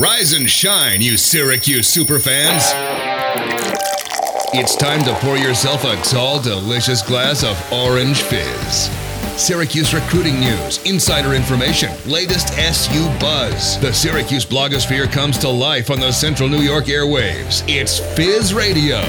Rise and shine, you Syracuse superfans. It's time to pour yourself a tall, delicious glass of orange fizz. Syracuse recruiting news, insider information, latest SU buzz. The Syracuse blogosphere comes to life on the Central New York airwaves. It's Fizz Radio.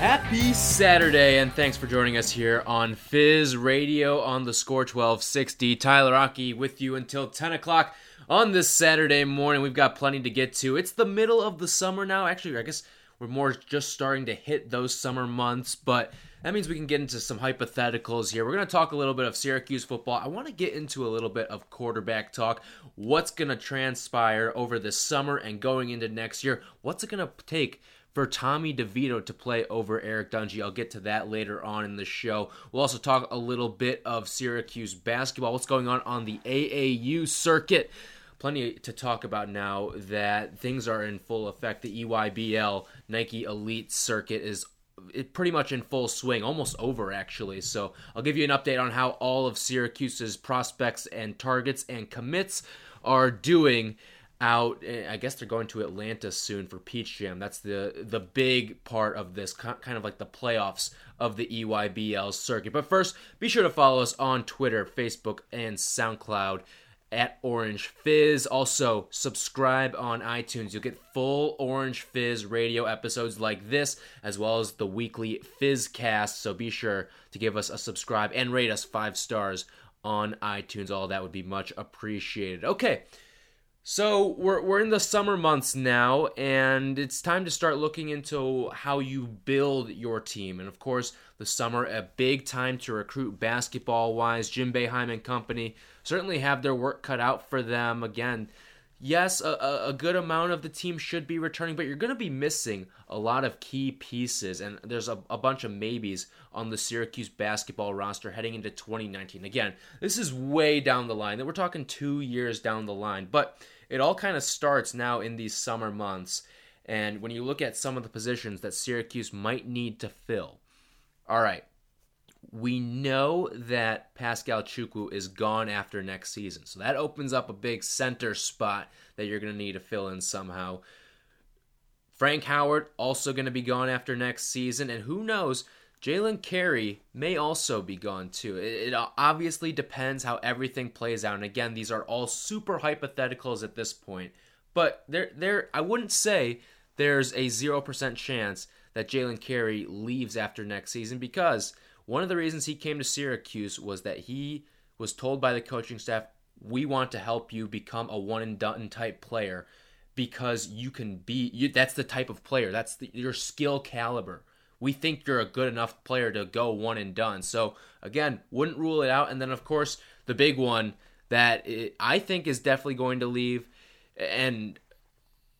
Happy Saturday, and thanks for joining us here on Fizz Radio on the Score 1260. Tyler Rocky with you until 10 o'clock on this Saturday morning. We've got plenty to get to. It's the middle of the summer now. Actually, I guess we're more just starting to hit those summer months, but that means we can get into some hypotheticals here. We're going to talk a little bit of Syracuse football. I want to get into a little bit of quarterback talk. What's going to transpire over this summer and going into next year? What's it going to take? for Tommy DeVito to play over Eric Dungey. I'll get to that later on in the show. We'll also talk a little bit of Syracuse basketball, what's going on on the AAU circuit. Plenty to talk about now that things are in full effect. The EYBL Nike Elite circuit is pretty much in full swing, almost over actually. So I'll give you an update on how all of Syracuse's prospects and targets and commits are doing out. Eh, I guess they're going to Atlanta soon for Peach Jam. That's the the big part of this, kind of like the playoffs of the EYBL circuit. But first, be sure to follow us on Twitter, Facebook, and SoundCloud at Orange Fizz. Also, subscribe on iTunes. You'll get full Orange Fizz radio episodes like this, as well as the weekly Fizz cast. So be sure to give us a subscribe and rate us five stars on iTunes. All that would be much appreciated. Okay. So we're we're in the summer months now, and it's time to start looking into how you build your team. And of course, the summer a big time to recruit basketball wise. Jim Boeheim and company certainly have their work cut out for them. Again, yes, a, a good amount of the team should be returning, but you're going to be missing a lot of key pieces, and there's a, a bunch of maybes on the Syracuse basketball roster heading into 2019. Again, this is way down the line. We're talking two years down the line, but it all kind of starts now in these summer months. And when you look at some of the positions that Syracuse might need to fill, all right, we know that Pascal Chukwu is gone after next season. So that opens up a big center spot that you're going to need to fill in somehow. Frank Howard also going to be gone after next season. And who knows, Jalen Carey may also be gone too. It, obviously depends how everything plays out. And again, these are all super hypotheticals at this point. But there, there, I wouldn't say there's a zero percent chance that Jalen Carey leaves after next season because one of the reasons he came to Syracuse was that he was told by the coaching staff, "We want to help you become a one and done type player." Because you can be, you, that's the type of player. That's the, your skill caliber we think you're a good enough player to go one and done. So again, wouldn't rule it out. And then of course the big one that it, I think is definitely going to leave, and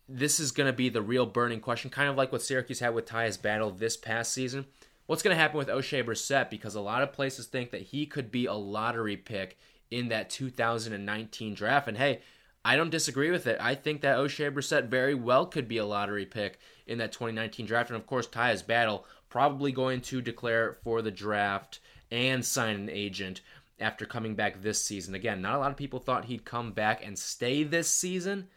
this is going to be the real burning question, kind of like what Syracuse had with Tyus Battle this past season. What's going to happen with Oshae Brissett? Because a lot of places think that he could be a lottery pick in that 2019 draft. And hey, I don't disagree with it. I think that Oshae Brissett very well could be a lottery pick in that 2019 draft. And of course, Tyus Battle probably going to declare for the draft and sign an agent after coming back this season. Again, not a lot of people thought he'd come back and stay this season,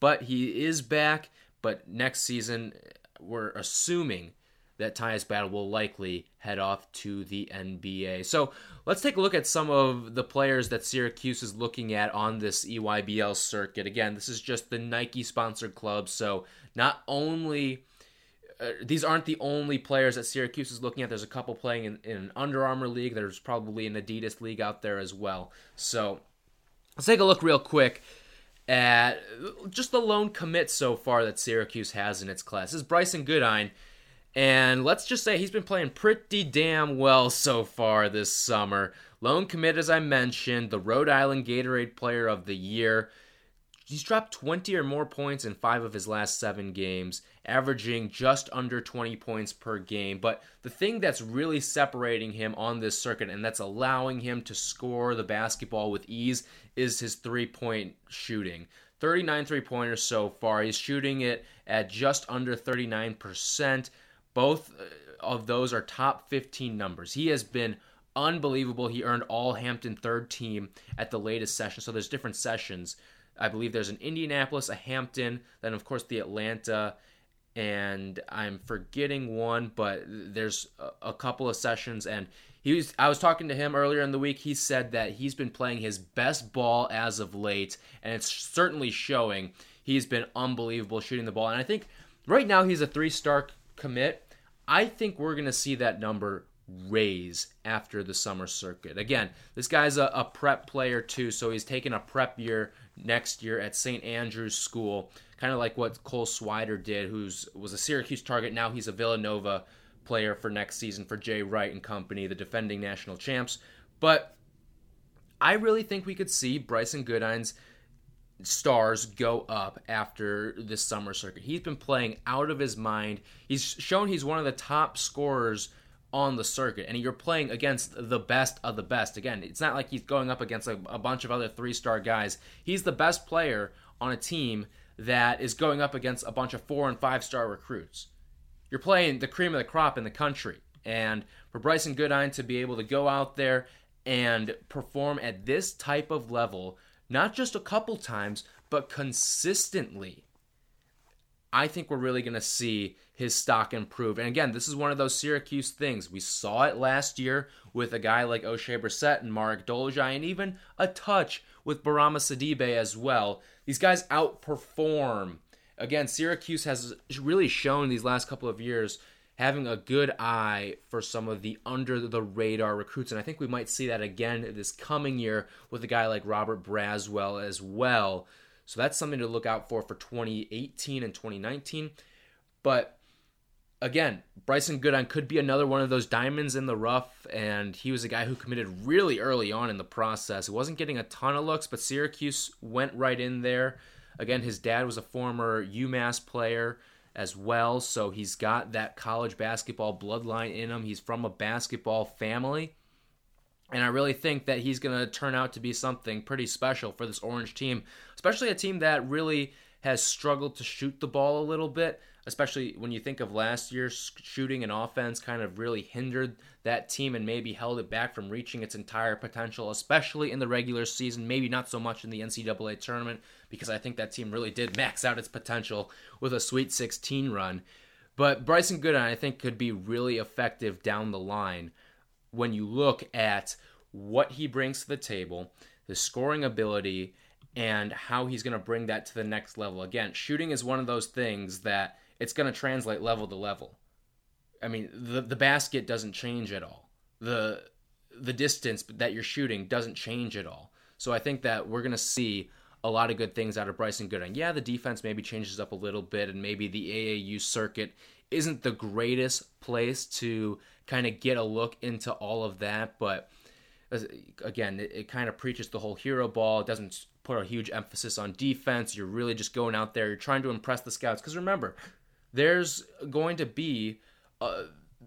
but he is back. But next season, we're assuming that Tyus Battle will likely head off to the NBA. So let's take a look at some of the players that Syracuse is looking at on this EYBL circuit. Again, this is just the Nike sponsored club, so not only uh, these aren't the only players that Syracuse is looking at. There's a couple playing in, in an Under Armour league. There's probably an Adidas league out there as well. So let's take a look real quick at just the lone commit so far that Syracuse has in its class. Is Brycen Goodine. And let's just say he's been playing pretty damn well so far this summer. Lone commit, as I mentioned, the Rhode Island Gatorade Player of the Year. He's dropped 20 or more points in five of his last seven games, averaging just under 20 points per game. But the thing that's really separating him on this circuit and that's allowing him to score the basketball with ease is his three point shooting. 39 three pointers so far. He's shooting it at just under 39%. Both uh, of those are top 15 numbers. He has been unbelievable. He earned all Hampton third team at the latest session. So there's different sessions I believe there's an Indianapolis, a Hampton, then of course the Atlanta, and I'm forgetting one, but there's a, couple of sessions. And he was, I was talking to him earlier in the week. He said that he's been playing his best ball as of late, and it's certainly showing. He's been unbelievable shooting the ball, and I think right now he's a three-star commit. I think we're going to see that number raise after the summer circuit. Again, this guy's a, a prep player too, so he's taking a prep year next year at St. Andrew's School, kind of like what Cole Swider did, who's was a Syracuse target. Now he's a Villanova player for next season for Jay Wright and company, the defending national champs. But I really think we could see Brycen Goodine's stars go up after this summer circuit. He's been playing out of his mind. He's shown he's one of the top scorers on the circuit and you're playing against the best of the best. Again it's not like he's going up against a, a bunch of other three star guys. He's the best player on a team that is going up against a bunch of four and five star recruits. You're playing the cream of the crop in the country and for Brycen Goodine to be able to go out there and perform at this type of level not just a couple times but consistently I think we're really going to see his stock improve. And again, this is one of those Syracuse things. We saw it last year with a guy like Oshae Brissett and Marek Dolezaj, and even a touch with Bourama Sidibe as well. These guys outperform. Again, Syracuse has really shown these last couple of years having a good eye for some of the under the radar recruits. And I think we might see that again this coming year with a guy like Robert Braswell as well. So that's something to look out for for 2018 and 2019. But again, Brycen Goodine could be another one of those diamonds in the rough, and he was a guy who committed really early on in the process. He wasn't getting a ton of looks, but Syracuse went right in there. Again, his dad was a former UMass player as well, so he's got that college basketball bloodline in him. He's from a basketball family. And I really think that he's going to turn out to be something pretty special for this Orange team, especially a team that really has struggled to shoot the ball a little bit, especially when you think of last year's shooting and offense kind of really hindered that team and maybe held it back from reaching its entire potential, especially in the regular season, maybe not so much in the NCAA tournament, because I think that team really did max out its potential with a Sweet 16 run. But Brycen Goodine, I think, could be really effective down the line when you look at what he brings to the table, the scoring ability, and how he's going to bring that to the next level. Again, shooting is one of those things that it's going to translate level to level. I mean, the the basket doesn't change at all. The the distance that you're shooting doesn't change at all. So I think that we're going to see a lot of good things out of Brycen Goodine. Yeah, the defense maybe changes up a little bit, and maybe the AAU circuit isn't the greatest place to kind of get a look into all of that. But uh, again, it, it kind of preaches the whole hero ball. It doesn't put a huge emphasis on defense. You're really just going out there. You're trying to impress the scouts. Because remember, there's going to be uh,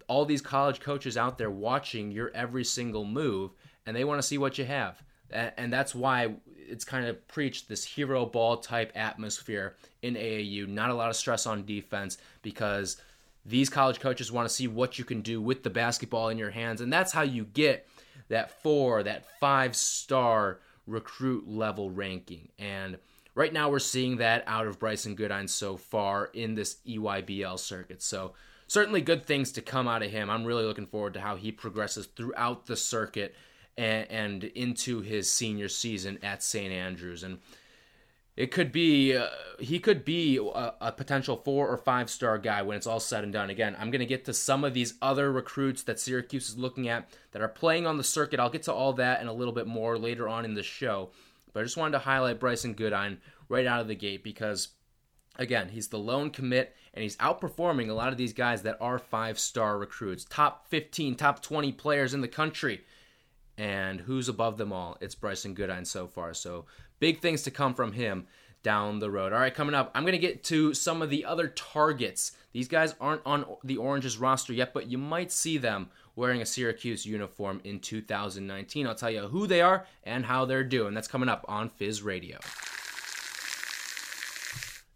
all these college coaches out there watching your every single move, and they want to see what you have. And that's why it's kind of preached this hero ball type atmosphere in AAU. Not a lot of stress on defense because these college coaches want to see what you can do with the basketball in your hands. And that's how you get that four, that five star recruit level ranking. And right now we're seeing that out of Brycen Goodine so far in this EYBL circuit. So certainly good things to come out of him. I'm really looking forward to how he progresses throughout the circuit and, and into his senior season at St. Andrews. And it could be uh, he could be a, a, potential four or five star guy when it's all said and done. Again, I'm going to get to some of these other recruits that Syracuse is looking at that are playing on the circuit. I'll get to all that and a little bit more later on in the show. But I just wanted to highlight Brycen Goodine right out of the gate because again, he's the lone commit and he's outperforming a lot of these guys that are five star recruits, top 15, top 20 players in the country. And who's above them all? It's Brycen Goodine so far. So big things to come from him down the road. All right, coming up, I'm going to get to some of the other targets. These guys aren't on the Oranges roster yet, but you might see them wearing a Syracuse uniform in 2019. I'll tell you who they are and how they're doing. That's coming up on Fizz Radio.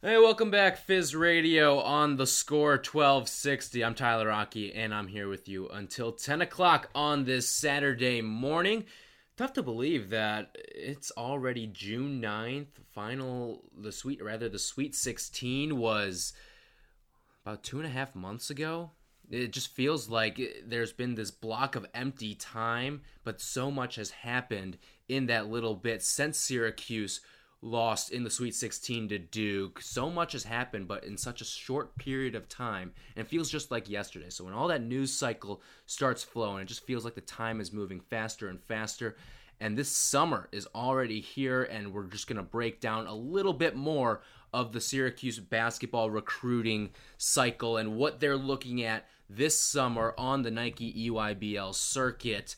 Hey, welcome back, Fizz Radio on the score 1260. I'm Tyler Rocky, and I'm here with you until 10 o'clock on this Saturday morning tough to believe that it's already June 9th. Final, the sweet, rather, the Sweet 16 was about two and a half months ago. It just feels like there's been this block of empty time, but so much has happened in that little bit since Syracuse lost in the Sweet 16 to Duke. So much has happened, but in such a short period of time. And it feels just like yesterday. So when all that news cycle starts flowing, it just feels like the time is moving faster and faster. And this summer is already here, and we're just going to break down a little bit more of the Syracuse basketball recruiting cycle and what they're looking at this summer on the Nike EYBL circuit.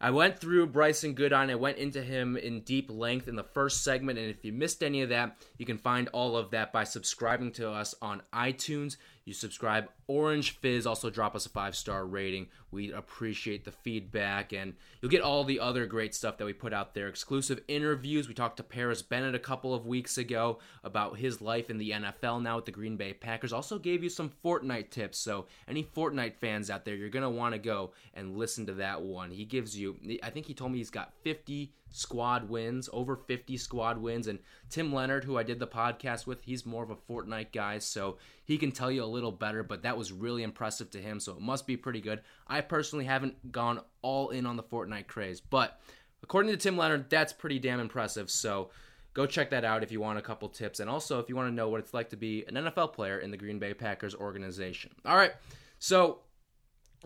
I went through Brycen Goodine. I went into him in deep length in the first segment. And if you missed any of that, you can find all of that by subscribing to us on iTunes. You subscribe Orange Fizz, also drop us a five star rating. We appreciate the feedback, and you'll get all the other great stuff that we put out there. Exclusive interviews. We talked to Parris Bennett a couple of weeks ago about his life in the NFL now with the Green Bay Packers. Also gave you some Fortnite tips. So, any Fortnite fans out there, you're going to want to go and listen to that one. He gives you, I think he told me he's got 50 squad wins, over 50 squad wins. And Tim Leonard, who I did the podcast with, he's more of a Fortnite guy, so he can tell you a little better, but that was really impressive to him, so it must be pretty good. I personally haven't gone all in on the Fortnite craze, but according to Tim Leonard, that's pretty damn impressive, so go check that out if you want a couple tips. And also, if you want to know what it's like to be an NFL player in the Green Bay Packers organization. All right, so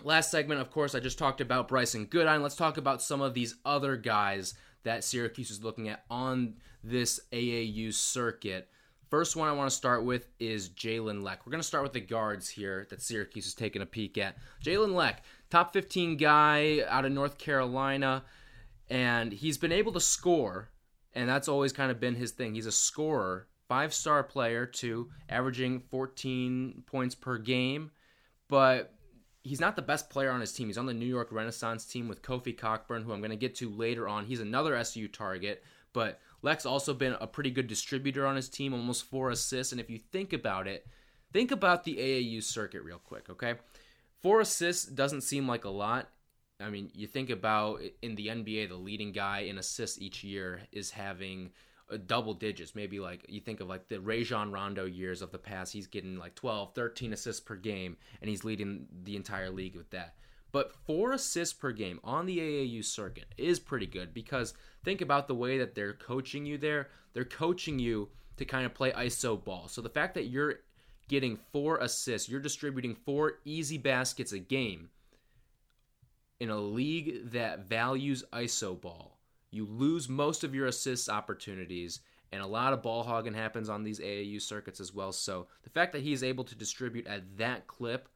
last segment, of course, I just talked about Brycen Goodine. Let's talk about some of these other guys that Syracuse is looking at on this AAU circuit. First one I want to start with is Jalen Lecque. We're going to start with the guards here that Syracuse is taking a peek at. Jalen Lecque, top 15 guy out of North Carolina, and he's been able to score, and that's always kind of been his thing. He's a scorer, five star player, too, averaging 14 points per game, but he's not the best player on his team. He's on the New York Renaissance team with Kofi Cockburn, who I'm going to get to later on. He's another SU target, but Lecque's also been a pretty good distributor on his team, almost four assists. And if you think about it, think about the AAU circuit real quick, okay? Four assists doesn't seem like a lot. I mean, you think about in the NBA, the leading guy in assists each year is having uh, double digits. Maybe like you think of like the Rajon Rondo years of the past, he's getting like 12, 13 assists per game, and he's leading the entire league with that. But four assists per game on the AAU circuit is pretty good because think about the way that they're coaching you there. They're coaching you to kind of play ISO ball. So the fact that you're getting four assists, you're distributing four easy baskets a game in a league that values ISO ball you lose most of your assist opportunities, and a lot of ball hogging happens on these AAU circuits as well. So the fact that he's able to distribute at that clip,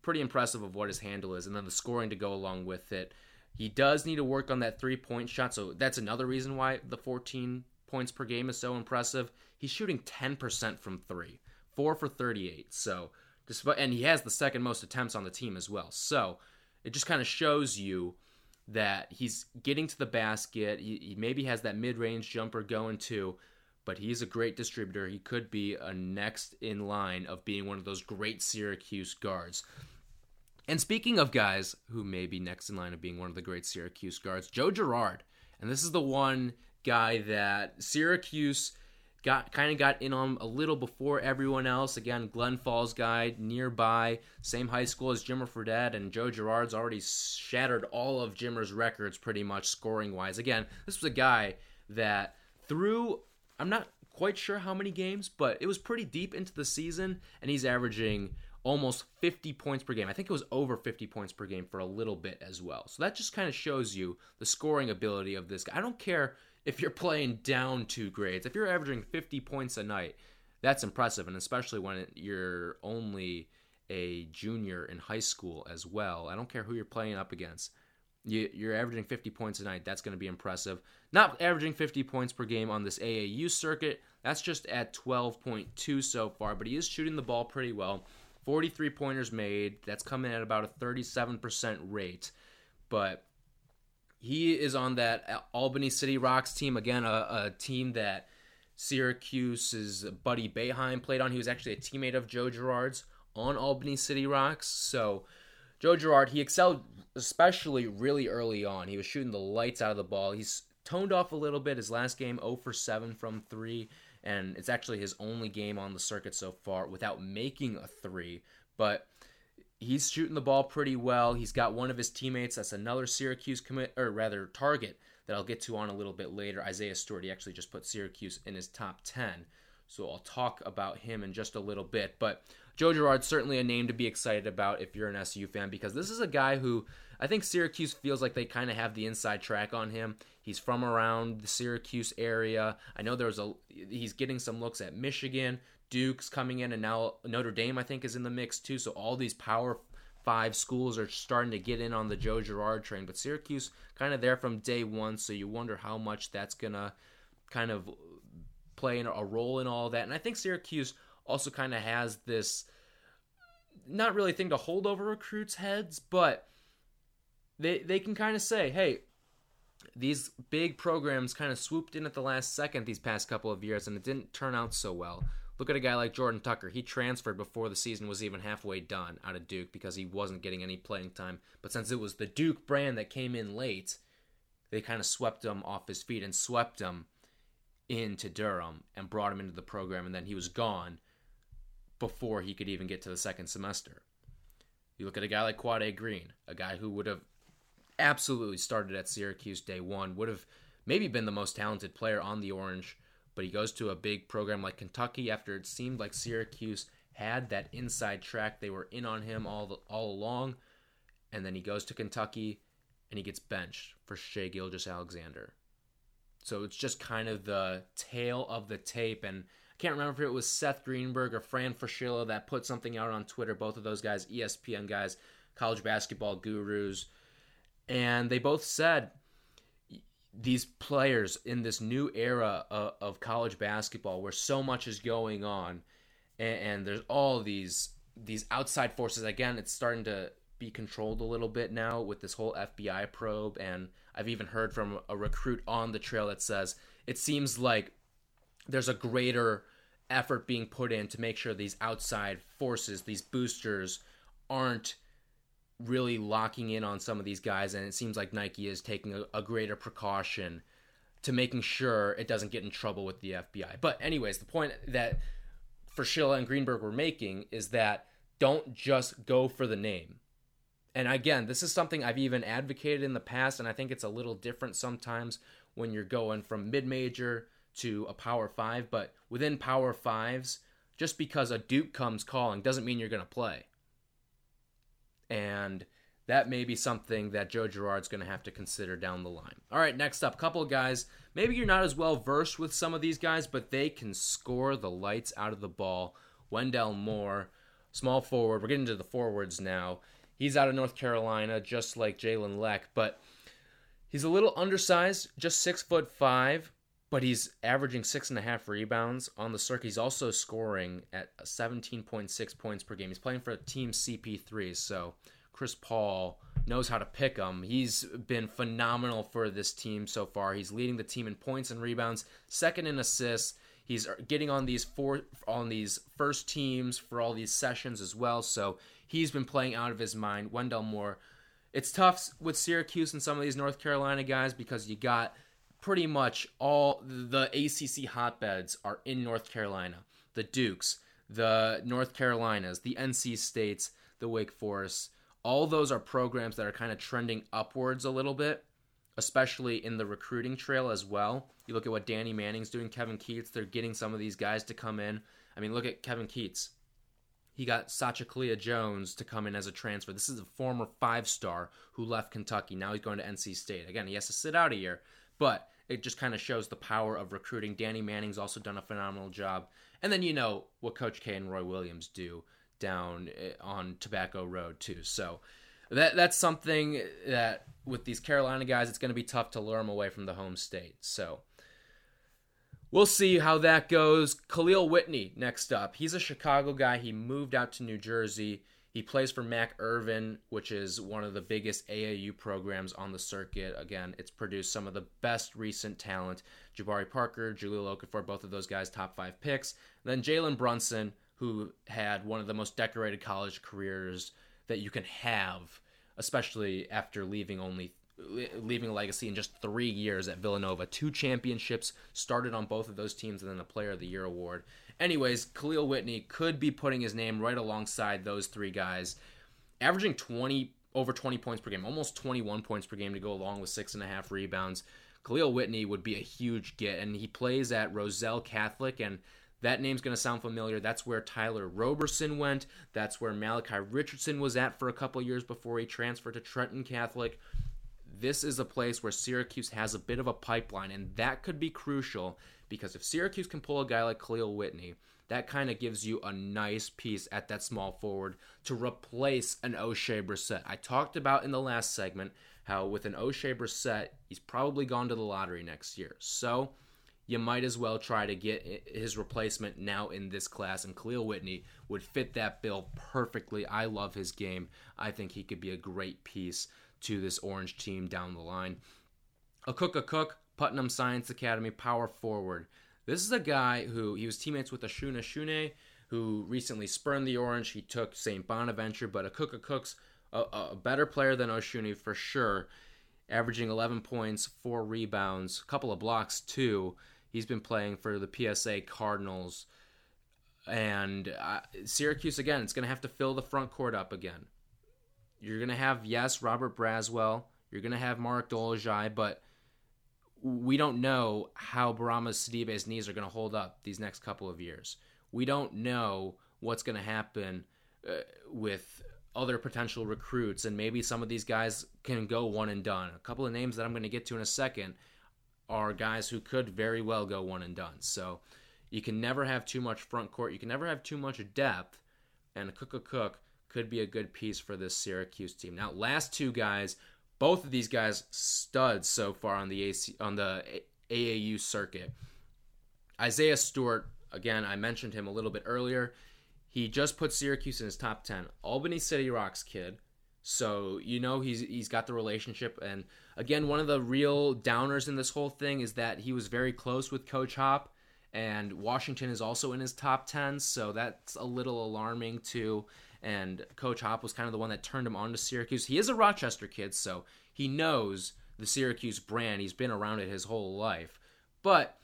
pretty impressive of what his handle is, and then the scoring to go along with it. He does need to work on that three point shot, so that's another reason why the 14 points per game is so impressive. He's shooting 10% from three, four for 38. So, despite, and he has the second most attempts on the team as well. So, it just kind of shows you that he's getting to the basket. He, he maybe has that mid range jumper going too, but he's a great distributor. He could be a next in line of being one of those great Syracuse guards. And speaking of guys who may be next in line of being one of the great Syracuse guards, Joe Girard. And this is the one guy that Syracuse got kind of got in on a little before everyone else. Again, Glens Falls guy nearby, same high school as Jimmer Fredette, and Joe Girard's already shattered all of Jimmer's records pretty much scoring wise. Again, this was a guy that through I'm not quite sure how many games, but it was pretty deep into the season, and he's averaging almost 50 points per game. I think it was over 50 points per game for a little bit as well. So that just kind of shows you the scoring ability of this guy. I don't care if you're playing down two grades, if you're averaging 50 points a night, that's impressive. And especially when you're only a junior in high school as well. I don't care who you're playing up against. You, are averaging 50 points a night. That's going to be impressive. Not averaging 50 points per game on this AAU circuit. That's just at 12.2 so far, but he is shooting the ball pretty well. 43 pointers made. That's coming at about a 37% rate. But he is on that Albany City Rocks team again, a, a team that Syracuse's Buddy Boeheim played on. He was actually a teammate of Joe Girard's on Albany City Rocks. So Joe Girard, he excelled especially really early on. He was shooting the lights out of the ball. He's toned off a little bit. His last game, 0 for 7 from 3, and it's actually his only game on the circuit so far without making a 3. But he's shooting the ball pretty well. He's got one of his teammates that's another Syracuse commit, or rather target that I'll get to on a little bit later. Isaiah Stewart. He actually just put Syracuse in his top 10. So I'll talk about him in just a little bit. But Joe Girard's certainly a name to be excited about if you're an SU fan because this is a guy who I think Syracuse feels like they kind of have the inside track on him. He's from around the Syracuse area. I know there's a he's getting some looks at Michigan, Duke's coming in, and now Notre Dame I think is in the mix too. So all these power five schools are starting to get in on the Joe Girard train, but Syracuse kind of there from day one. So you wonder how much that's gonna kind of play a role in all that. And I think Syracuse also kind of has this not really thing to hold over recruits' heads, but they they can kind of say, hey, these big programs kind of swooped in at the last second these past couple of years, and it didn't turn out so well. Look at a guy like Jordan Tucker. He transferred before the season was even halfway done out of Duke because he wasn't getting any playing time. But since it was the Duke brand that came in late, they kind of swept him off his feet and swept him into Durham and brought him into the program, and then he was gone before he could even get to the second semester. You look at a guy like Quade Green, a guy who would have absolutely started at Syracuse day one, would have maybe been the most talented player on the Orange, but he goes to a big program like Kentucky after it seemed like Syracuse had that inside track. They were in on him all the, all along, and then he goes to Kentucky and he gets benched for Shai Gilgeous-Alexander. So it's just kind of the tail of the tape. And I can't remember if it was Seth Greenberg or Fran Fraschilla that put something out on Twitter. Both of those guys, ESPN guys, college basketball gurus. And they both said these players in this new era of, of college basketball where so much is going on and, and there's all these these outside forces again it's starting to be controlled a little bit now with this whole FBI probe. And I've even heard from a recruit on the trail that says it seems like there's a greater effort being put in to make sure these outside forces, these boosters, aren't really locking in on some of these guys. And it seems like Nike is taking a, a greater precaution to making sure it doesn't get in trouble with the FBI. But, anyways, the point that Fraschilla and Greenberg were making is that don't just go for the name and again, this is something I've even advocated in the past, and I think it's a little different sometimes when you're going from mid major to a power five. But within power fives, just because a Duke comes calling doesn't mean you're going to play. And that may be something that Joe Girard's going to have to consider down the line. All right, next up, couple of guys. Maybe you're not as well versed with some of these guys, but they can score the lights out of the ball. Wendell Moore, small forward. We're getting to the forwards now. He's out of North Carolina, just like Jalen Lecque, but he's a little undersized, just six foot five, but he's averaging six and a half rebounds on the circuit. He's also scoring at 17.6 points per game. He's playing for a Team CP3, so Chris Paul knows how to pick him. He's been phenomenal for this team so far. He's leading the team in points and rebounds, second in assists. He's getting on these four on these first teams for all these sessions as well. So he's been playing out of his mind. Wendell Moore. It's tough with Syracuse and some of these North Carolina guys because you got pretty much all the ACC hotbeds are in North Carolina. The Dukes, the North Carolinas, the NC States, the Wake Forest. All those are programs that are kind of trending upwards a little bit, especially in the recruiting trail as well. You look at what Danny Manning's doing, Kevin Keatts, they're getting some of these guys to come in. I mean, look at Kevin Keatts. he got Sacha Killeya Jones to come in as a transfer. This is a former five star who left Kentucky. Now he's going to NC State. Again, he has to sit out a year, but it just kind of shows the power of recruiting. Danny Manning's also done a phenomenal job. And then you know what Coach K and Roy Williams do down eh, on Tobacco Road, too. So that that's something that with these Carolina guys, it's going to be tough to lure them away from the home state. So We'll see how that goes. Kahlil Whitney next up. He's a Chicago guy. He moved out to New Jersey. He plays for Mac Irvin, which is one of the biggest AAU programs on the circuit. Again, it's produced some of the best recent talent. Jabari Parker, Jahlil Okafor, both of those guys top five picks. then Jalen Brunson, who had one of the most decorated college careers that you can have, especially after leaving only leaving a legacy in just three years at Villanova. Two championships started on both of those teams, and then a Player of the Year award. Anyways, Kahlil Whitney could be putting his name right alongside those three guys, averaging 20 over 20 points per game, almost 21 points per game to go along with six and a half rebounds. Kahlil Whitney would be a huge get, and he plays at Roselle Catholic, and that name's going to sound familiar. That's where Tyler Roberson went. That's where Malachi Richardson was at for a couple years before he transferred to Trenton Catholic this is a place where Syracuse has a bit of a pipeline, and that could be crucial because if Syracuse can pull a guy like Kahlil Whitney, that kind of gives you a nice piece at that small forward to replace an Oshae Brissett. I talked about in the last segment how with an Oshae Brissett, he's probably gone to the lottery next year. So you might as well try to get his replacement now in this class, and Kahlil Whitney would fit that bill perfectly. I love his game. I think he could be a great piece to this Orange team down the line. A cook, a Akok, Putnam Science Academy power forward. This is a guy who he was teammates with Osun Osunniyi, who recently spurned the Orange. He took St. Bonaventure, but Akok Akok's a, a better player than Osunniyi for sure, averaging 11 points, four rebounds, a couple of blocks too. He's been playing for the PSA Cardinals. And uh, Syracuse, again, it's going to have to fill the front court up again. You're going to have, yes, Robert Braswell. You're going to have Mark Dolezaj, but we don't know how Bourama Sidibe's knees are going to hold up these next couple of years. We don't know what's going to happen uh, with other potential recruits, and maybe some of these guys can go one and done. A couple of names that I'm going to get to in a second are guys who could very well go one and done. So you can never have too much front court. You can never have too much depth. And Akok Cook could be a good piece for this Syracuse team. Now, last two guys, both of these guys studs so far on the AC, on the AAU circuit. Isaiah Stewart, again, I mentioned him a little bit earlier. He just put Syracuse in his top 10. Albany City Rocks kid. So, you know he's he's got the relationship and again, one of the real downers in this whole thing is that he was very close with Coach Hop and Washington is also in his top 10, so that's a little alarming too and Coach Hop was kind of the one that turned him on to Syracuse. He is a Rochester kid, so he knows the Syracuse brand. He's been around it his whole life. But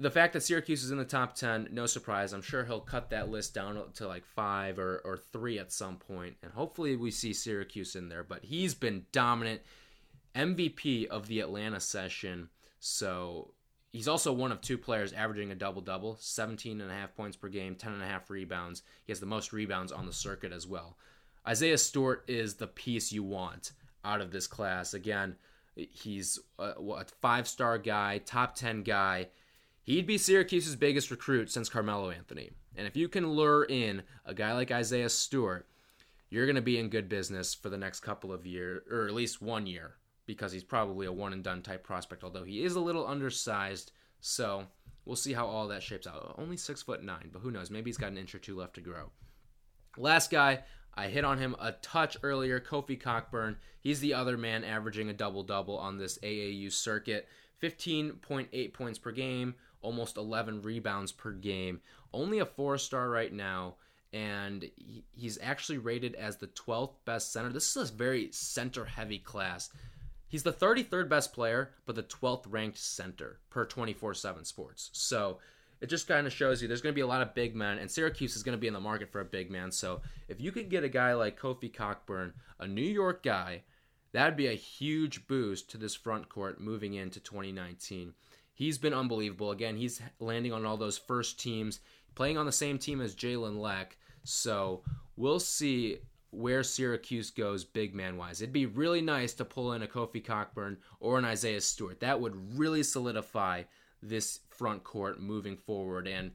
the fact that Syracuse is in the top 10, no surprise. I'm sure he'll cut that list down to like five or, or three at some point, and hopefully we see Syracuse in there. But he's been dominant, MVP of the Atlanta session. So He's also one of two players averaging a double double, 17 and a half points per game, 10 and a half rebounds. He has the most rebounds on the circuit as well. Isaiah Stewart is the piece you want out of this class. Again, he's a, a five star guy, top 10 guy. He'd be Syracuse's biggest recruit since Carmelo Anthony. And if you can lure in a guy like Isaiah Stewart, you're going to be in good business for the next couple of years, or at least one year because he's probably a one and done type prospect, although he is a little undersized. So we'll see how all that shapes out. Only six foot nine, but who knows? Maybe he's got an inch or two left to grow. Last guy, I hit on him a touch earlier, Kofi Cockburn. He's the other man averaging a double double on this AAU circuit. 15.8 points per game, almost 11 rebounds per game. Only a four star right now, and he's actually rated as the 12th best center. This is a very center heavy class. He's the 33rd best player, but the 12th ranked center per 24 7 sports. So it just kind of shows you there's going to be a lot of big men, and Syracuse is going to be in the market for a big man. So if you could get a guy like Kofi Cockburn, a New York guy, that'd be a huge boost to this front court moving into 2019. He's been unbelievable. Again, he's landing on all those first teams, playing on the same team as Jalen Lecque. So we'll see where Syracuse goes big man wise. It'd be really nice to pull in a Kofi Cockburn or an Isaiah Stewart. That would really solidify this front court moving forward. And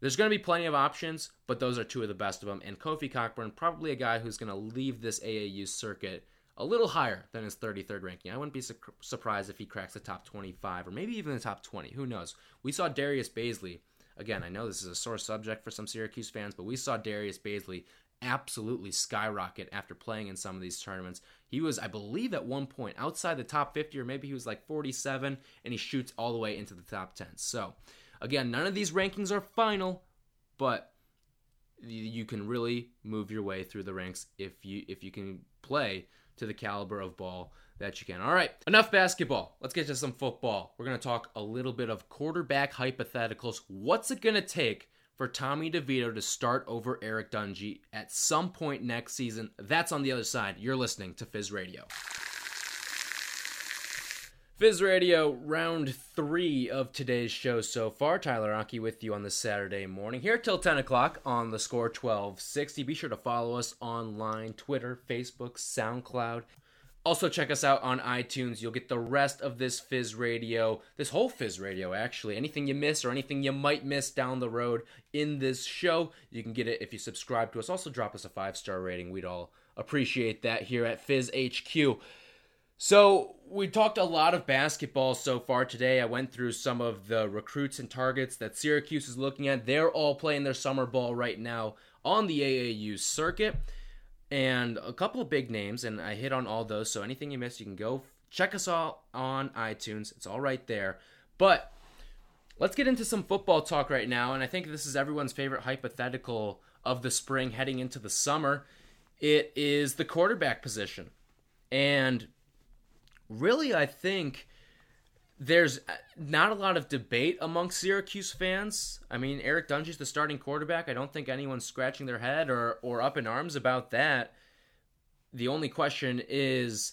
there's going to be plenty of options, but those are two of the best of them. And Kofi Cockburn, probably a guy who's going to leave this AAU circuit a little higher than his 33rd ranking. I wouldn't be su- surprised if he cracks the top 25 or maybe even the top 20. Who knows? We saw Darius Bazley. Again, I know this is a sore subject for some Syracuse fans, but we saw Darius Bazley absolutely skyrocket after playing in some of these tournaments. He was, I believe, at one point outside the top 50, or maybe he was like 47, and he shoots all the way into the top 10. So, again, none of these rankings are final, but you can really move your way through the ranks if you if you can play to the caliber of ball that you can. All right, enough basketball. Let's get to some football. We're going to talk a little bit of quarterback hypotheticals. What's it going to take for Tommy DeVito to start over Eric Dungey at some point next season? That's on the other side. You're listening to Fizz Radio. Fizz Radio, round three of today's show so far. Tyler Aki with you on this Saturday morning, here till 10 o'clock on the score 1260. Be sure to follow us online Twitter, Facebook, SoundCloud. Also, check us out on iTunes. You'll get the rest of this Fizz Radio, this whole Fizz Radio, actually. Anything you miss or anything you might miss down the road in this show, you can get it if you subscribe to us. Also, drop us a five star rating. We'd all appreciate that here at Fizz HQ. So, we talked a lot of basketball so far today. I went through some of the recruits and targets that Syracuse is looking at. They're all playing their summer ball right now on the AAU circuit. And a couple of big names, and I hit on all those. So, anything you missed, you can go check us all on iTunes. It's all right there. But let's get into some football talk right now. And I think this is everyone's favorite hypothetical of the spring heading into the summer. It is the quarterback position. And really, I think there's uh, not a lot of debate among Syracuse fans. I mean, Eric Dungey's the starting quarterback. I don't think anyone's scratching their head or, or up in arms about that. The only question is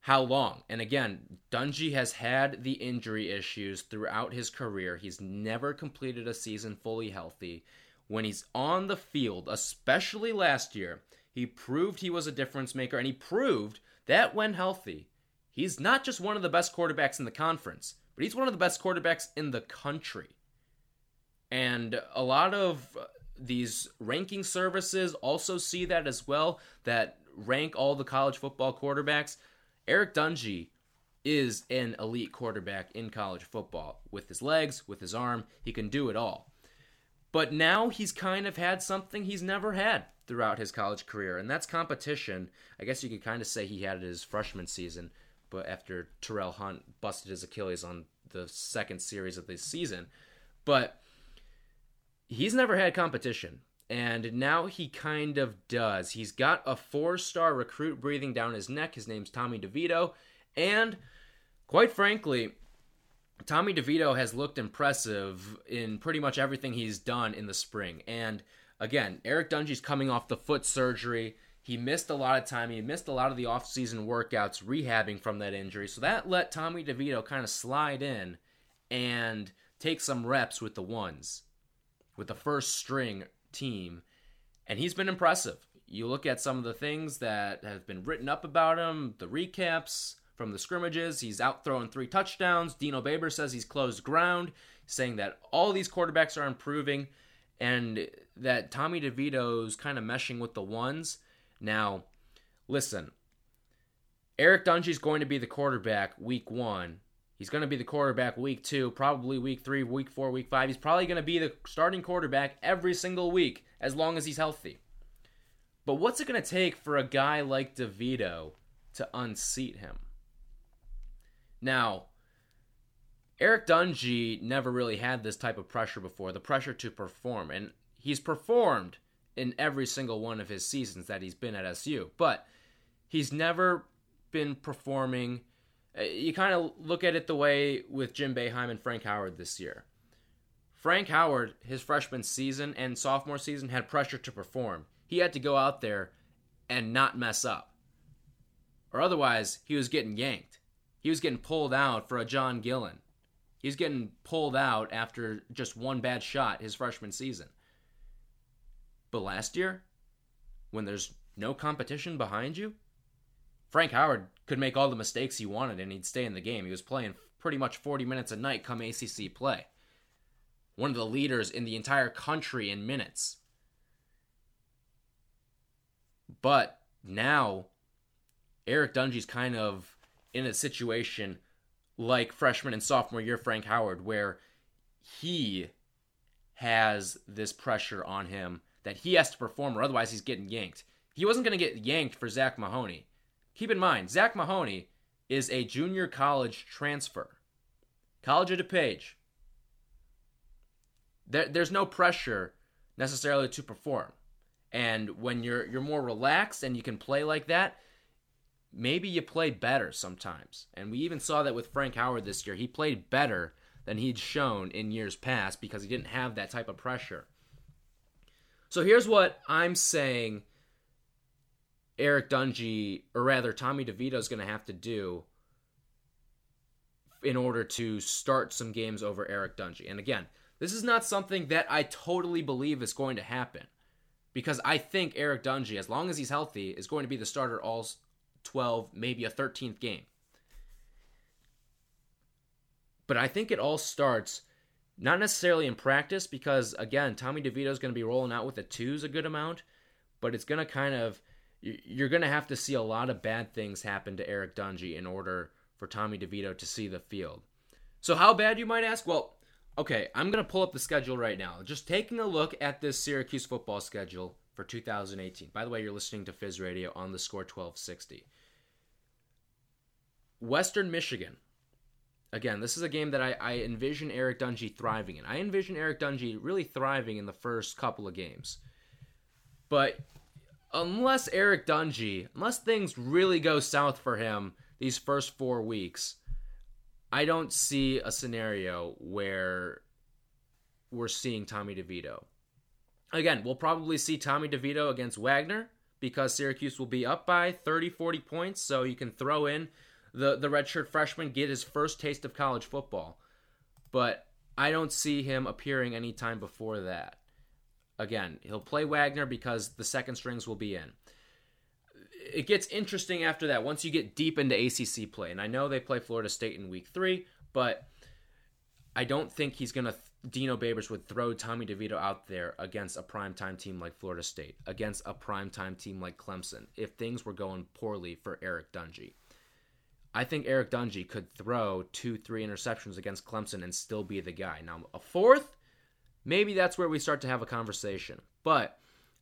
how long. And again, Dungey has had the injury issues throughout his career. He's never completed a season fully healthy. When he's on the field, especially last year, he proved he was a difference maker and he proved that when healthy, He's not just one of the best quarterbacks in the conference, but he's one of the best quarterbacks in the country. And a lot of uh, these ranking services also see that as well, that rank all the college football quarterbacks. Eric Dungey is an elite quarterback in college football. With his legs, with his arm, he can do it all. But now he's kind of had something he's never had throughout his college career, and that's competition. I guess you could kind of say he had it his freshman season but after Terrell Hunt busted his Achilles on the second series of the season. But he's never had competition. And now he kind of does. He's got a four star recruit breathing down his neck. His name's Tommy DeVito. And quite frankly, Tommy DeVito has looked impressive in pretty much everything he's done in the spring. And again, Eric Dungey's coming off the foot surgery. He missed a lot of time. He missed a lot of the offseason workouts rehabbing from that injury. So that let Tommy DeVito kind of slide in and take some reps with the ones, with the first string team. And he's been impressive. You look at some of the things that have been written up about him, the recaps from the scrimmages. He's out throwing three touchdowns. Dino Babers says he's closed ground, saying that all these quarterbacks are improving and that Tommy DeVito's kind of meshing with the ones now, listen, Eric Dungey's going to be the quarterback week one. He's going to be the quarterback week two, probably week three, week four, week five. He's probably going to be the starting quarterback every single week as long as he's healthy. But what's it going to take for a guy like DeVito to unseat him? Now, Eric Dungey never really had this type of pressure before, the pressure to perform. And he's performed in every single one of his seasons that he's been at SU. But he's never been performing. Uh, you kind of look at it the way with Jim Boeheim and Frank Howard this year. Frank Howard, his freshman season and sophomore season, had pressure to perform. He had to go out there and not mess up. Or otherwise, he was getting yanked. He was getting pulled out for a John Gillon. He was getting pulled out after just one bad shot his freshman season. But last year, when there's no competition behind you, Frank Howard could make all the mistakes he wanted and he'd stay in the game. He was playing pretty much 40 minutes a night come ACC play. One of the leaders in the entire country in minutes. But now, Eric Dungey's kind of in a situation like freshman and sophomore year Frank Howard, where he has this pressure on him that he has to perform or otherwise he's getting yanked. He wasn't going to get yanked for Zach Mahoney. Keep in mind, Zach Mahoney is a junior college transfer. College of DuPage. There, there's no pressure necessarily to perform. And when you're you're more relaxed and you can play like that, maybe you play better sometimes. And we even saw that with Frank Howard this year. He played better than he'd shown in years past because he didn't have that type of pressure. So here's what I'm saying Eric Dungey, or rather Tommy DeVito, is going to have to do in order to start some games over Eric Dungey. And again, this is not something that I totally believe is going to happen because I think Eric Dungey, as long as he's healthy, is going to be the starter all 12, maybe a 13th game. But I think it all starts not necessarily in practice because again, Tommy DeVito is going to be rolling out with the twos a good amount, but it's going to kind of you're going to have to see a lot of bad things happen to Eric Dungey in order for Tommy DeVito to see the field. So how bad you might ask? Well, okay, I'm going to pull up the schedule right now. Just taking a look at this Syracuse football schedule for 2018. By the way, you're listening to Fizz Radio on the score 1260. Western Michigan. Again, this is a game that I, I envision Eric Dungey thriving in. I envision Eric Dungey really thriving in the first couple of games. But unless Eric Dungey, unless things really go south for him these first four weeks, I don't see a scenario where we're seeing Tommy DeVito. Again, we'll probably see Tommy DeVito against Wagner because Syracuse will be up by 30, 40 points, so you can throw in the, the redshirt freshman, get his first taste of college football. But I don't see him appearing anytime before that. Again, he'll play Wagner because the second strings will be in. It gets interesting after that once you get deep into ACC play. And I know they play Florida State in week three, but I don't think he's going to. Dino Babers would throw Tommy DeVito out there against a primetime team like Florida State, against a primetime team like Clemson, if things were going poorly for Eric Dungey. I think Eric Dungey could throw two, three interceptions against Clemson and still be the guy. Now, a fourth, maybe that's where we start to have a conversation. But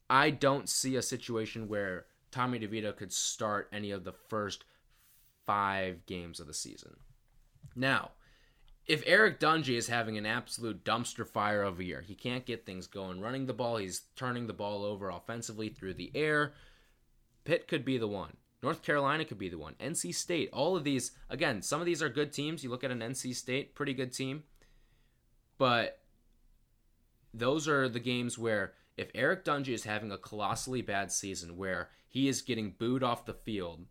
I don't see a situation where Tommy DeVito could start any of the first five games of the season. Now, if Eric Dungey is having an absolute dumpster fire of a year, he can't get things going running the ball, he's turning the ball over offensively through the air. Pitt could be the one. North Carolina could be the one. NC State, all of these, again, some of these are good teams. You look at an NC State, pretty good team. But those are the games where if Eric Dungey is having a colossally bad season where he is getting booed off the field,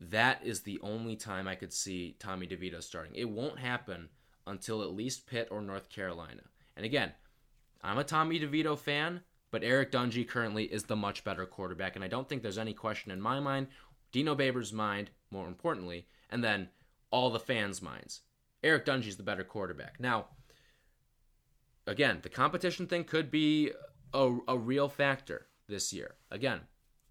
that is the only time I could see Tommy DeVito starting. It won't happen until at least Pitt or North Carolina. And again, I'm a Tommy DeVito fan, but Eric Dungey currently is the much better quarterback, and I don't think there's any question in my mind, Dino Babers' mind, more importantly, and then all the fans' minds. Eric Dungey's the better quarterback. Now, again, the competition thing could be a, a real factor this year. Again,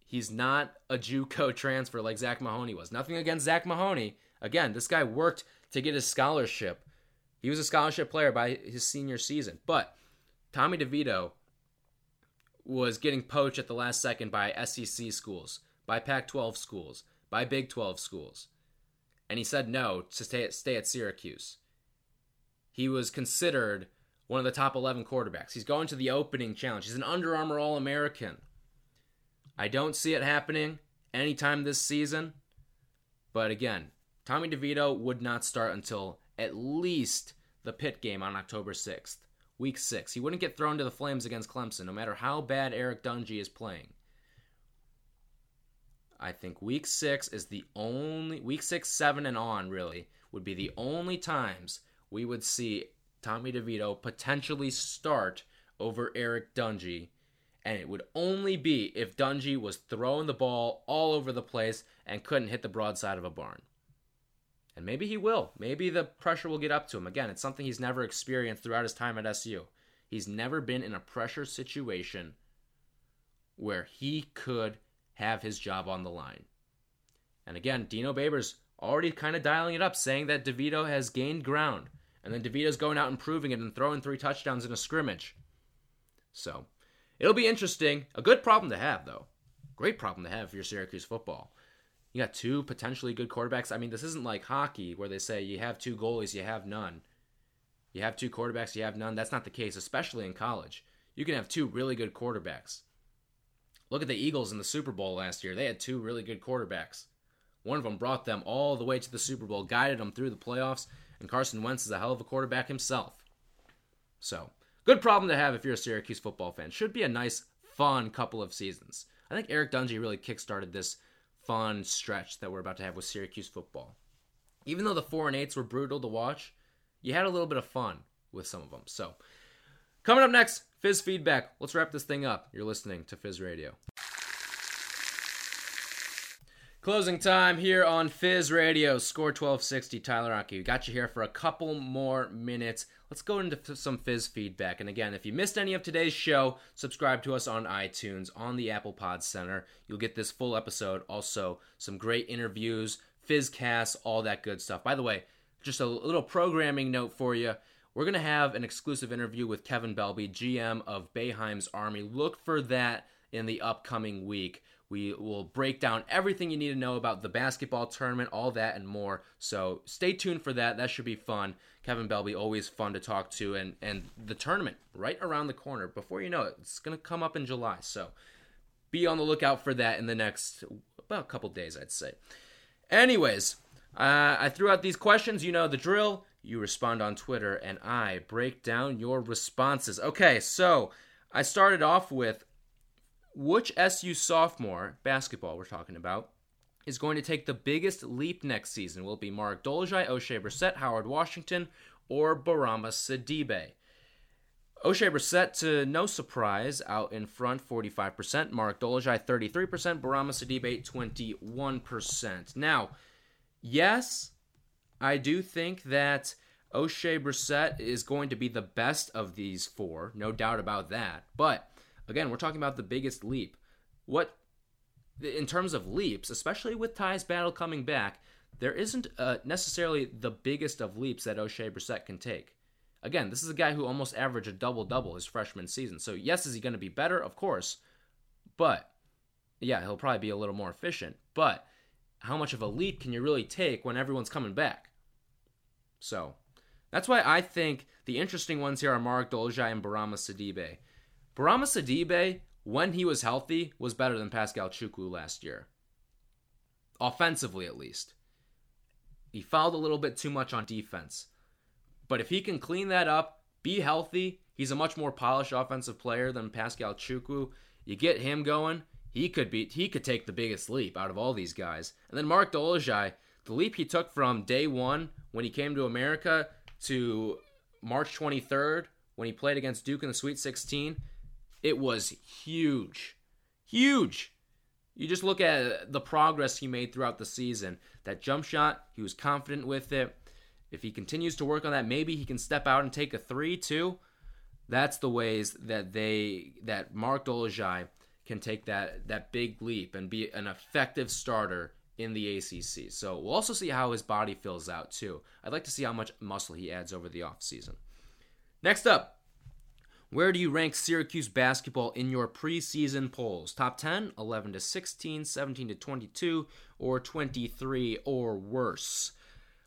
he's not a JUCO transfer like Zach Mahoney was. Nothing against Zach Mahoney. Again, this guy worked to get his scholarship. He was a scholarship player by his senior season. But Tommy DeVito was getting poached at the last second by SEC schools, by Pac 12 schools, by Big 12 schools. And he said no to stay at, stay at Syracuse. He was considered one of the top 11 quarterbacks. He's going to the opening challenge. He's an Under Armour All American. I don't see it happening anytime this season. But again, Tommy DeVito would not start until at least the Pitt game on October 6th, week 6. He wouldn't get thrown to the flames against Clemson, no matter how bad Eric Dungey is playing. I think week 6 is the only, week 6, 7, and on, really, would be the only times we would see Tommy DeVito potentially start over Eric Dungey. And it would only be if Dungey was throwing the ball all over the place and couldn't hit the broadside of a barn. And maybe he will. Maybe the pressure will get up to him. Again, it's something he's never experienced throughout his time at SU. He's never been in a pressure situation where he could have his job on the line. And again, Dino Babers already kind of dialing it up, saying that DeVito has gained ground. And then DeVito's going out and proving it and throwing three touchdowns in a scrimmage. So it'll be interesting. A good problem to have, though. Great problem to have for your Syracuse football. You got two potentially good quarterbacks. I mean, this isn't like hockey where they say you have two goalies, you have none. You have two quarterbacks, you have none. That's not the case, especially in college. You can have two really good quarterbacks. Look at the Eagles in the Super Bowl last year. They had two really good quarterbacks. One of them brought them all the way to the Super Bowl, guided them through the playoffs, and Carson Wentz is a hell of a quarterback himself. So, good problem to have if you're a Syracuse football fan. Should be a nice, fun couple of seasons. I think Eric Dungey really kickstarted this fun stretch that we're about to have with Syracuse football. Even though the 4 and 8s were brutal to watch, you had a little bit of fun with some of them. So, coming up next, Fizz feedback. Let's wrap this thing up. You're listening to Fizz Radio. Closing time here on Fizz Radio, score 1260. Tyler Rocky, we got you here for a couple more minutes. Let's go into some Fizz feedback. And again, if you missed any of today's show, subscribe to us on iTunes, on the Apple Pod Center. You'll get this full episode. Also, some great interviews, Fizzcasts, all that good stuff. By the way, just a little programming note for you. We're going to have an exclusive interview with Kevin Belbey, GM of Boeheim's Army. Look for that in the upcoming week. We will break down everything you need to know about the basketball tournament, all that and more. So stay tuned for that. That should be fun. Kevin Belbey, always fun to talk to, and and the tournament right around the corner. Before you know it, it's gonna come up in July. So be on the lookout for that in the next about a couple days, I'd say. Anyways, uh, I threw out these questions. You know the drill. You respond on Twitter, and I break down your responses. Okay, so I started off with which SU sophomore, basketball we're talking about, is going to take the biggest leap next season? Will it be Mark Dolezaj, Oshae Brissett, Howard Washington, or Bourama Sidibe? Oshae Brissett, to no surprise, out in front, 45%. Mark Dolezaj, 33%. Bourama Sidibe, 21%. Now, yes, I do think that Oshae Brissett is going to be the best of these four, no doubt about that. But Again, we're talking about the biggest leap. What, in terms of leaps, especially with Tyus Battle coming back, there isn't uh, necessarily the biggest of leaps that Oshae Brissett can take. Again, this is a guy who almost averaged a double double his freshman season. So, yes, is he going to be better? Of course. But, yeah, he'll probably be a little more efficient. But, how much of a leap can you really take when everyone's coming back? So, that's why I think the interesting ones here are Mark Dolezaj and Bourama Sidibe. Bourama Sidibe, when he was healthy, was better than Paschal Chukwu last year. Offensively, at least. He fouled a little bit too much on defense. But if he can clean that up, be healthy, he's a much more polished offensive player than Paschal Chukwu. You get him going, he could be he could take the biggest leap out of all these guys. And then Mark Dolezaj, the leap he took from day one when he came to America to March 23rd when he played against Duke in the Sweet 16, it was huge. Huge. You just look at the progress he made throughout the season. That jump shot, he was confident with it. If he continues to work on that, maybe he can step out and take a three too. That's the ways that they that Mark Dolezaj can take that that big leap and be an effective starter in the ACC. So we'll also see how his body fills out too. I'd like to see how much muscle he adds over the offseason. Next up, where do you rank Syracuse basketball in your preseason polls? Top 10, 11 to 16, 17 to 22, or 23 or worse?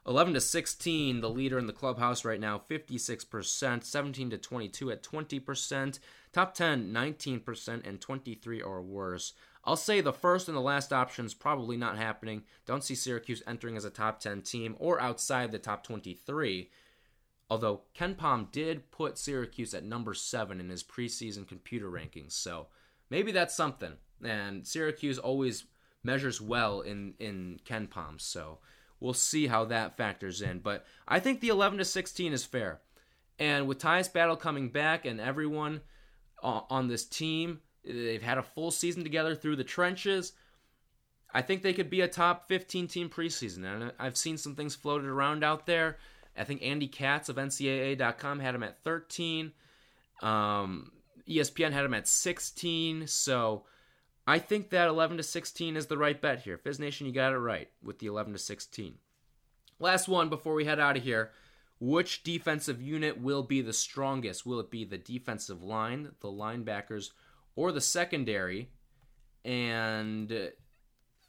11 to 16, the leader in the clubhouse right now, 56%, 17 to 22 at 20%, top 10, 19%, and 23 or worse. I'll say the first and the last options probably not happening. Don't see Syracuse entering as a top 10 team or outside the top 23. Although KenPom did put Syracuse at number seven in his preseason computer rankings, so maybe that's something. And Syracuse always measures well in in KenPom, so we'll see how that factors in. But I think the 11 to 16 is fair. And with Tyus Battle coming back and everyone on this team, they've had a full season together through the trenches. I think they could be a top 15 team preseason. And I've seen some things floated around out there I think Andy Katz of NCAA.com had him at 13. Um, ESPN had him at 16. So I think that 11 to 16 is the right bet here. Fizz Nation, you got it right with the 11 to 16. Last one before we head out of here. Which defensive unit will be the strongest? Will it be the defensive line, the linebackers, or the secondary? And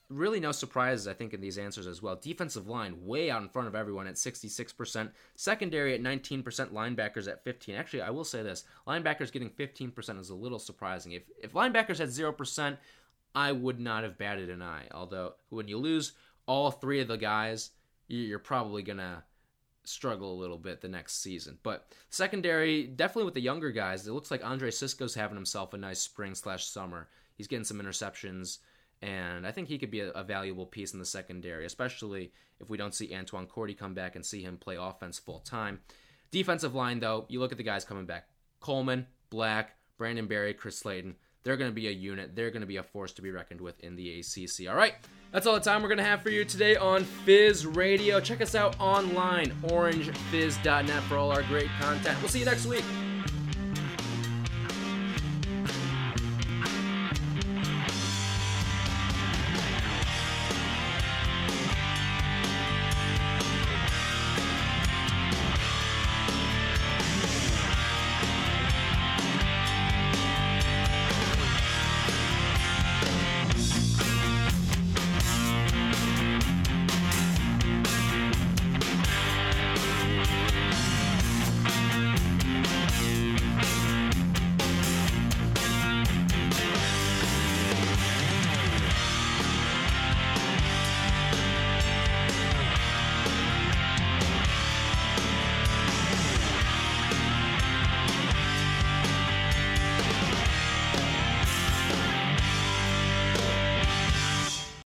really no surprises, I think, in these answers as well. Defensive line way out in front of everyone at 66%. Secondary at 19%. Linebackers at 15. Actually, I will say this: linebackers getting 15% is a little surprising. If if linebackers had zero percent, I would not have batted an eye. Although when you lose all three of the guys, you're probably gonna struggle a little bit the next season. But secondary, definitely with the younger guys, it looks like Andre Cisco's having himself a nice spring slash summer. He's getting some interceptions, and I think he could be a, a, valuable piece in the secondary, especially if we don't see Antwan Cordy come back and see him play offense full time. Defensive line, though, you look at the guys coming back: Coleman, Black, Brandon Berry, Chris Slayton. They're going to be a unit. They're going to be a force to be reckoned with in the ACC. All right, that's all the time we're going to have for you today on Fizz Radio. Check us out online, orangefizz.net, for all our great content. We'll see you next week.